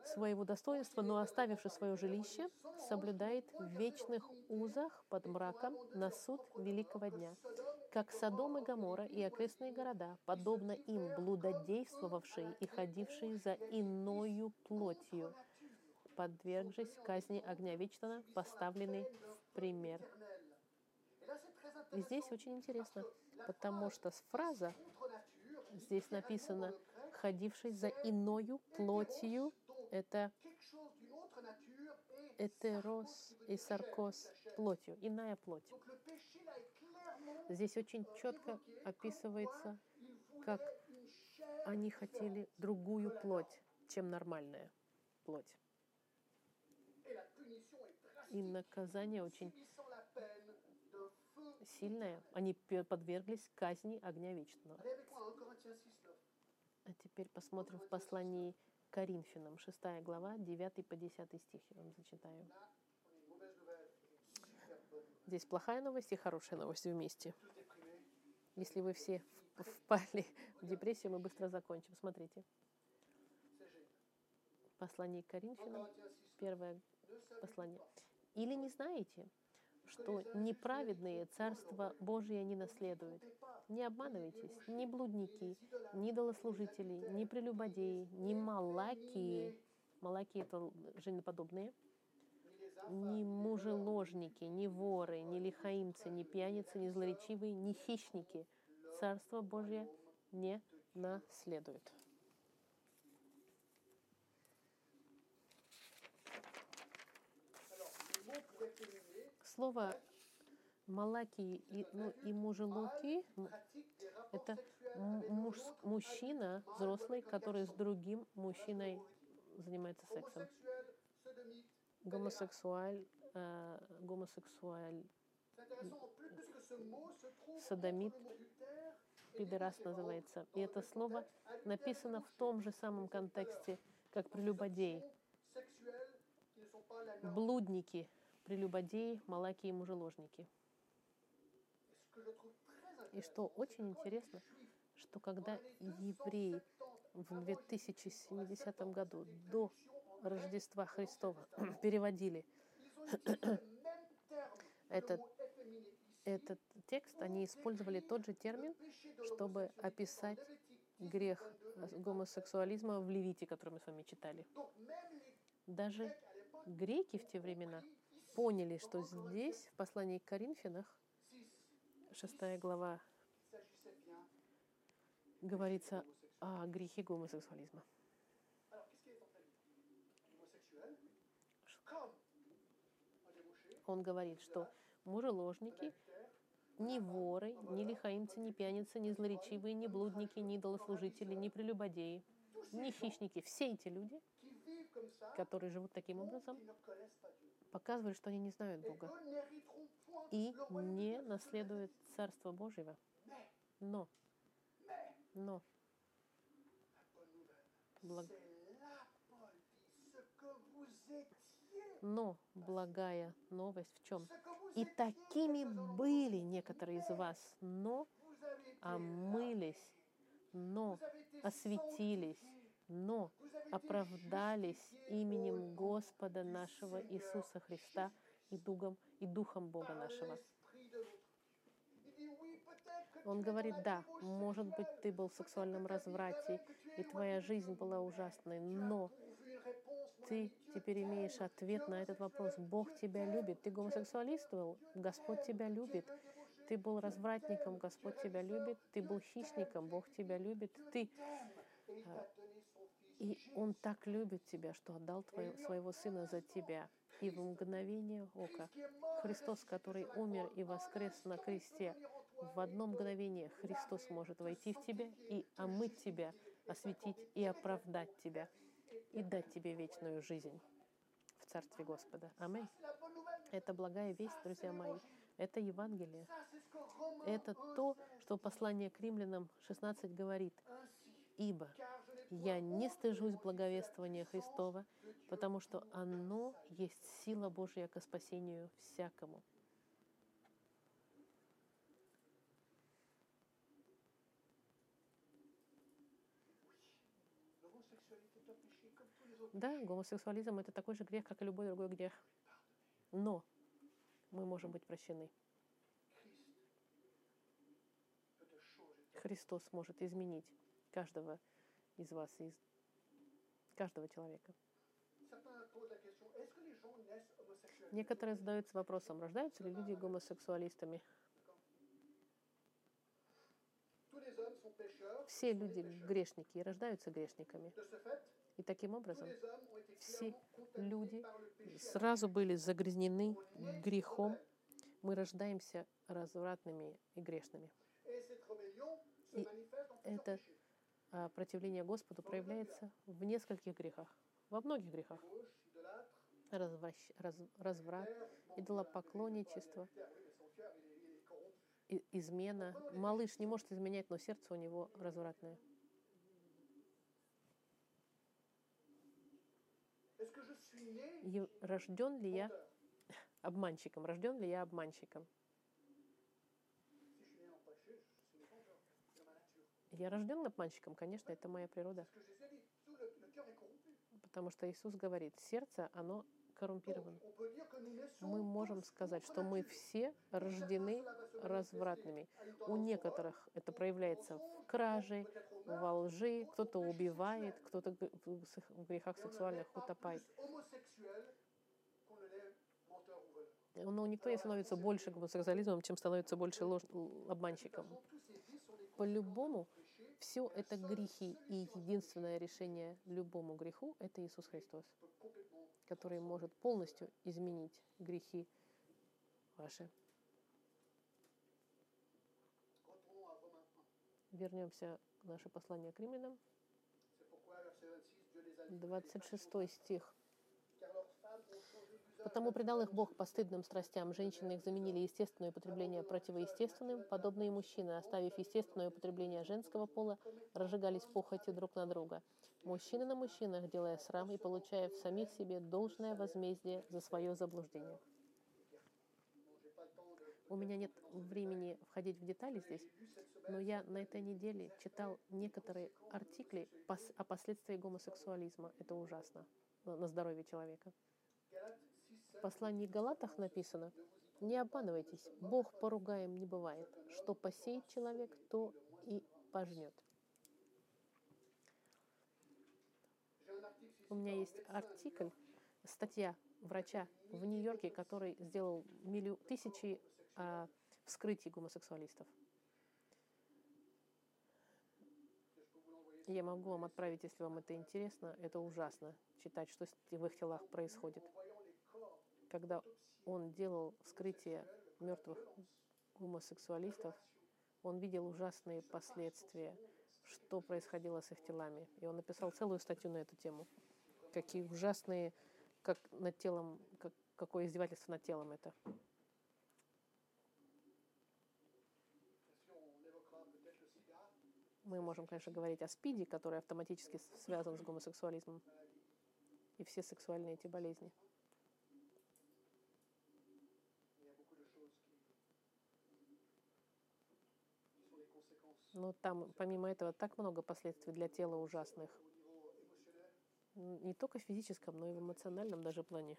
своего достоинства, но оставивших свое жилище, соблюдает в вечных узах под мраком на суд великого дня. Как Содом и Гомора и окрестные города, подобно им блудодействовавшие и ходившие за иною плотью, подвергшись казни огня вечного, поставленный в пример». И здесь очень интересно, потому что фраза здесь написано «ходивший за иною плотью» — это этерос и саркос плотью, иная плоть. Здесь очень четко описывается, как они хотели другую плоть, чем нормальная плоть. И наказание очень сильное. Они подверглись казни огня вечного. А теперь посмотрим в послании Коринфянам, 6 глава, 9 по 10 стих. Я вам зачитаю. Здесь плохая новость и хорошая новость вместе. Если вы все впали в депрессию, мы быстро закончим. Смотрите. Послание к 1 Коринфянам, Corinthiens 6, первое послание. Или не знаете, что неправедные Царство Божие не наследуют? Не обманывайтесь, ни блудники, ни идолослужители, ни прелюбодеи, ни малакии, малакии это женоподобные, ни мужеложники, ни воры, ни лихаимцы, ни пьяницы, ни злоречивые, ни хищники. Царство Божье не наследует. Слово малаки и, ну, и мужелуки это муж, мужчина, взрослый, который с другим мужчиной занимается сексом. Гомосексуаль, э, гомосексуаль, et пидорас называется. И это слово написано в том же самом контексте, как прелюбодей. Блудники, прелюбодеи, малаки и мужеложники. И что очень интересно, что когда евреи в 2070 году, до Рождества Христова, переводили этот, этот текст, они использовали тот же термин, чтобы описать dans Lévitique 10, грех 22. э, гомосексуализма в Левите, который мы с вами читали. Даже греки в те времена поняли, что здесь, в послании к Коринфянах, 6, 6 глава, говорится о грехе гомосексуализма. Он говорит, что мужеложники, ни воры, ни лихаимцы, ни пьяницы, ни злоречивые, ни блудники, ни идолослужители, ни прелюбодеи, ни хищники, все эти люди, которые живут таким образом, показывают, что они не знают Бога и не наследуют Царство Божьего. Но, но, Благ- но благая новость в чем? И такими были некоторые из вас, но омылись, но осветились, но оправдались именем Господа нашего Иисуса Христа и Духом, и Духом Бога нашего. Он говорит, да, может быть, ты был в сексуальном разврате, и твоя жизнь была ужасной, но ты теперь имеешь ответ на этот вопрос. Бог тебя любит. Ты гомосексуалистовал, Господь тебя любит. Ты был развратником, Господь тебя любит. Ты был хищником, Бог тебя любит. Ты И. Он так любит тебя, что отдал твоего, своего Сына за тебя. И в мгновение ока Христос, который умер и воскрес на кресте, в одно мгновение Христос может войти в тебя и омыть тебя, осветить и оправдать тебя и дать тебе вечную жизнь в Царстве Господа. Аминь. Это благая весть, друзья мои. Это Евангелие. Это 1, то, 16 что послание к римлянам 16 говорит. Ибо я не стыжусь благовествования Христова, потому что оно есть сила Божья ко спасению всякому. Да, гомосексуализм это такой же грех, как и любой другой грех. Но мы можем быть прощены. Христос может изменить каждого из вас, из каждого человека. Некоторые задаются вопросом, рождаются ли люди гомосексуалистами. Все люди грешники и рождаются грешниками. И таким образом все люди сразу были загрязнены грехом. Мы рождаемся развратными и грешными. И manifeste противление Господу проявляется в нескольких грехах, во многих грехах. Развращ- раз- разврат, идолопоклонничество, измена. Малыш не может изменять, но сердце у него развратное. Рожден ли я обманщиком? Рожден ли я обманщиком? Я рожден обманщиком, конечно, это моя природа. Потому что Иисус говорит, сердце, оно коррумпировано. Мы можем сказать, что мы все рождены развратными. У некоторых это проявляется в краже, во лжи, кто-то убивает, кто-то в грехах сексуальных утопает. Но никто не становится больше гомосексуализмом, чем становится больше ложь- обманщиком. По-любому. Все это грехи, и единственное решение любому греху – это Иисус Христос, который может полностью изменить грехи ваши. Retournons à Romains 1. Вернемся к наше послание к римлянам, C'est pourquoi, verset 26, Dieu les a livrés 26 стих. Потому предал их Бог постыдным страстям. Женщины их заменили естественное употребление противоестественным. Подобные мужчины, оставив естественное употребление женского пола, разжигались похотью друг на друга. Мужчины на мужчинах, делая срам и получая в самих себе должное возмездие за свое заблуждение. У меня нет времени входить в детали здесь, но я на этой неделе читал некоторые артикли о последствиях гомосексуализма. Это ужасно на здоровье человека. В послании Галатах написано, не обманывайтесь, Бог поругаем не бывает. Что посеет человек, то и пожнет. У меня есть артикль, статья врача в Нью-Йорке, который сделал миллион, тысячи а, вскрытий гомосексуалистов. Я могу вам отправить, если вам это интересно. Это ужасно читать, что в их телах происходит. Когда он делал вскрытие мертвых гомосексуалистов, он видел ужасные последствия, что происходило с их телами. И он написал целую статью на эту тему. Какие ужасные, как над телом, как, какое издевательство над телом это. Мы можем, конечно, говорить о СПИДе, который автоматически связан с гомосексуализмом. И все сексуальные эти болезни. Но там, помимо этого, так много последствий для тела ужасных. Не только в физическом, но и в эмоциональном даже плане.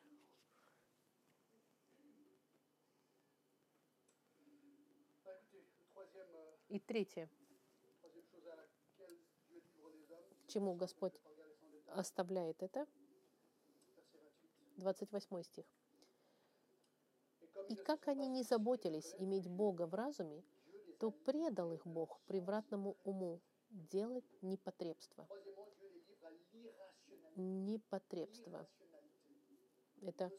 И третье, чему Господь оставляет это, 28 стих. И как они не заботились иметь Бога в разуме, то предал их Бог превратному уму делать непотребство. Непотребство. Это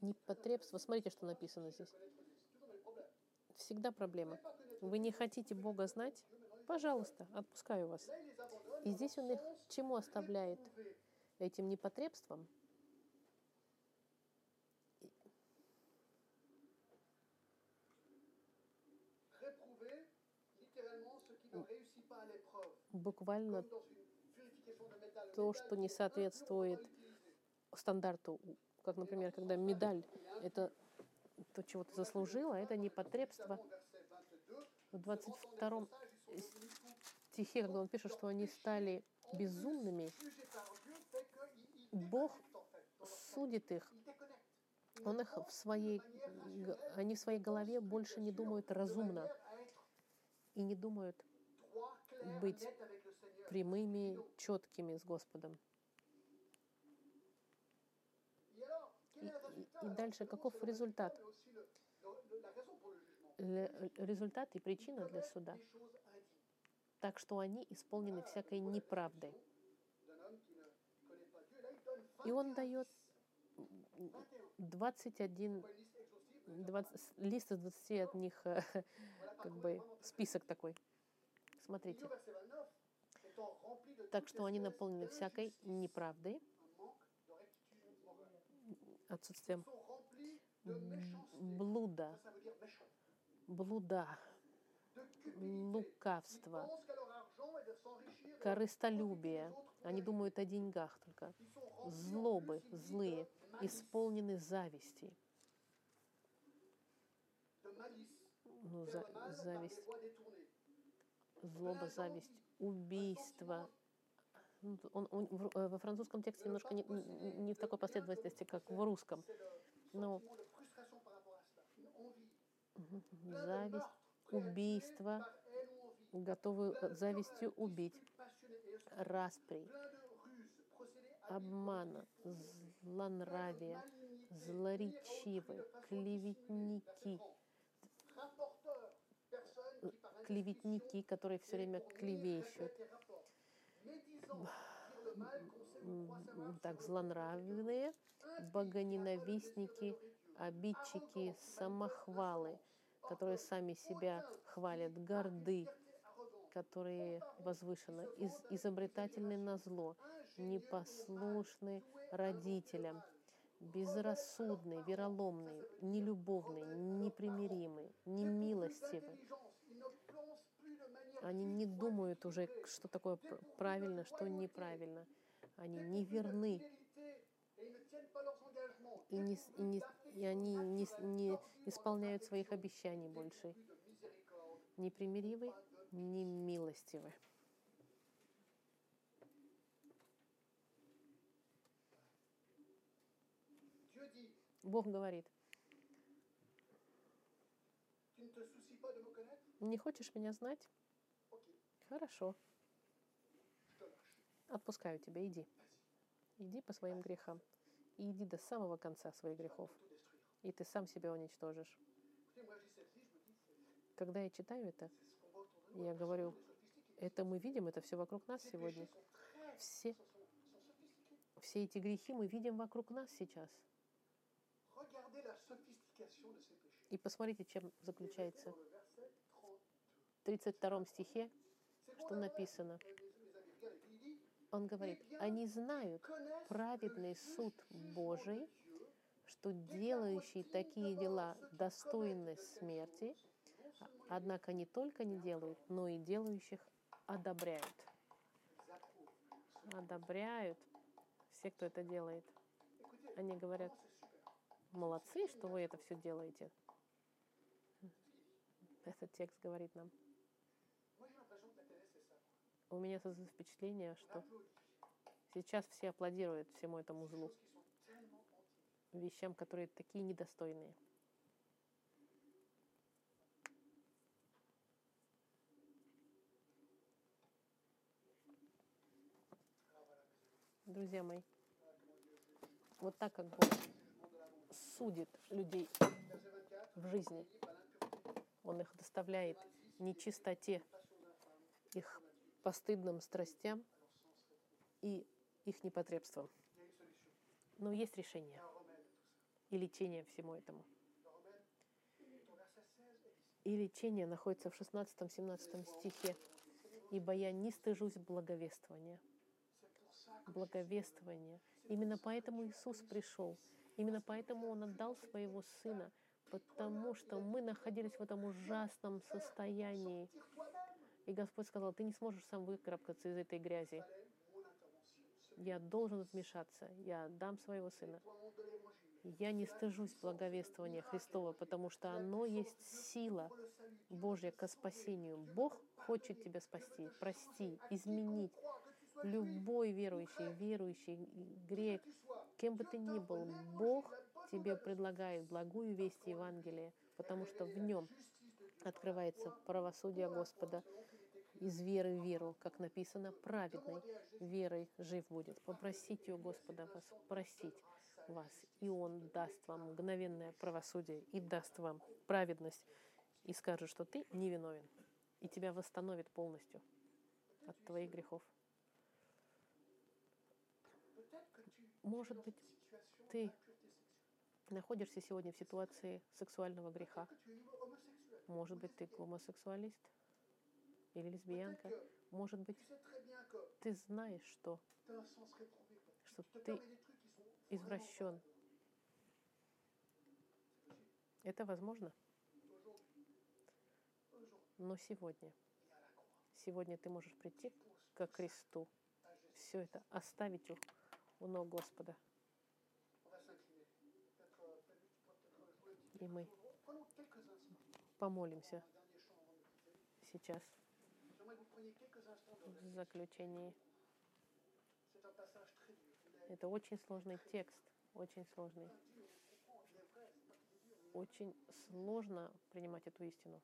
непотребство. Смотрите, что написано здесь. Всегда проблема. Вы не хотите Бога знать? Пожалуйста, отпускаю вас. И здесь он их чему оставляет? Этим непотребством? Буквально то, что не соответствует стандарту, как, например, когда медаль — это то, чего ты заслужила, это непотребство. В 22 стихе, когда он пишет, что они стали безумными, Бог судит их. Он их в своей, они в своей голове больше не думают разумно и не думают быть прямыми, четкими с Господом. И, и- и дальше каков результат? Результат и причина для суда. Так что они исполнены всякой неправдой. И он 21 дает 21. 21 Pas une liste exhaustive, mais 20, с- лист из 20 от них, э, как бы список такой. Смотрите. au verset 29, étant rempli de Так что они наполнены всякой неправдой, отсутствием блуда, блуда, Des autres Они думают о деньгах только. Злобы, злые, исполнены зависти. Ну, за- зависть, злоба, зависть, убийство. Ну, Он, он в- э, во французском тексте немножко не, не- в такой последовательности, как в русском. Но зависть, envie. готовы de завистью убить, распри, обмана, злонравия, злоречивы, клеветники, клеветники, которые все время клевещут, так, злонравные, богоненавистники, обидчики, самохвалы, которые сами себя хвалят, горды, которые возвышены, из, изобретательны на зло, непослушны родителям, безрассудный, вероломный, нелюбовный, непримиримый, немилостивый. Они не думают уже, что такое пр- правильно, что неправильно. Они не верны и, не, и, не, и они не, не исполняют своих обещаний больше. Непримиривы, не милостивы. Бог говорит, не хочешь меня знать? Хорошо, отпускаю тебя, иди. Иди по своим грехам. И иди до самого конца своих грехов. И ты сам себя уничтожишь. Когда я читаю это, я говорю, это мы видим, это все вокруг нас сегодня. Все, все эти грехи мы видим вокруг нас сейчас. И посмотрите, чем заключается. dans le verset 32. В 32 стихе, что написано. euh, Он говорит, они знают праведный суд Божий, что делающие такие дела достойны смерти, однако не только не делают, но и делающих одобряют. Одобряют все, кто это делает. Они говорят, молодцы, что вы это все делаете. Этот текст говорит нам. У меня создается впечатление, что сейчас все аплодируют всему этому злу, вещам, которые такие недостойные. Друзья мои, вот так как Бог судит людей Verset 24, в жизни, Он их доставляет 26, нечистоте, их постыдным страстям и их непотребствам. Но есть решение и лечение всему этому. Le remède, au verset 16, est ici. И лечение находится в 16-17 стихе. «Ибо я не стыжусь благовествования». Благовествование. Именно поэтому Иисус пришел. Именно поэтому Он отдал Своего Сына. Потому что мы находились в этом ужасном состоянии. И Господь сказал, ты не сможешь сам выкарабкаться из этой грязи. Я должен вмешаться. Я отдам Своего Сына. Я не стыжусь благовествования Христова, потому что оно есть сила. Божья к спасению. Бог хочет тебя спасти, прости, изменить. Любой верующий, верующий, грек, кем бы ты ни был, Бог тебе предлагает благую весть Евангелия, потому что в нем открывается правосудие Господа из веры в веру, как написано, праведной верой жив будет. Попросите у Господа вас простить вас, и Он даст вам мгновенное правосудие и даст вам праведность, и скажет, что ты невиновен, и тебя восстановит полностью от твоих грехов. Может быть, ты находишься сегодня в ситуации сексуального греха. Может быть, ты гомосексуалист или лесбиянка. Может быть, ты знаешь, что, что ты извращен. Это возможно, но сегодня, сегодня ты можешь прийти pose к Христу, à Jésus. все это оставить у, у ног Господа. Euh, И мы помолимся сейчас в заключении. Это очень сложный текст, очень сложный. Очень сложно принимать эту истину.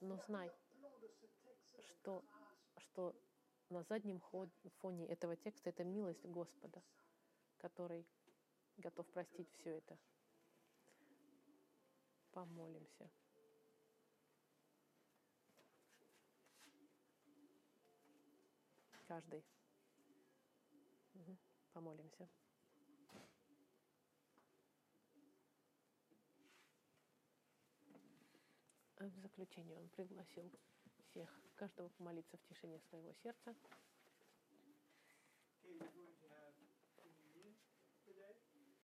Но знай, что, что на заднем фоне этого текста это милость Господа, который готов простить все это. Помолимся. Каждый. Помолимся. А В заключение он пригласил всех, каждого помолиться в тишине своего сердца.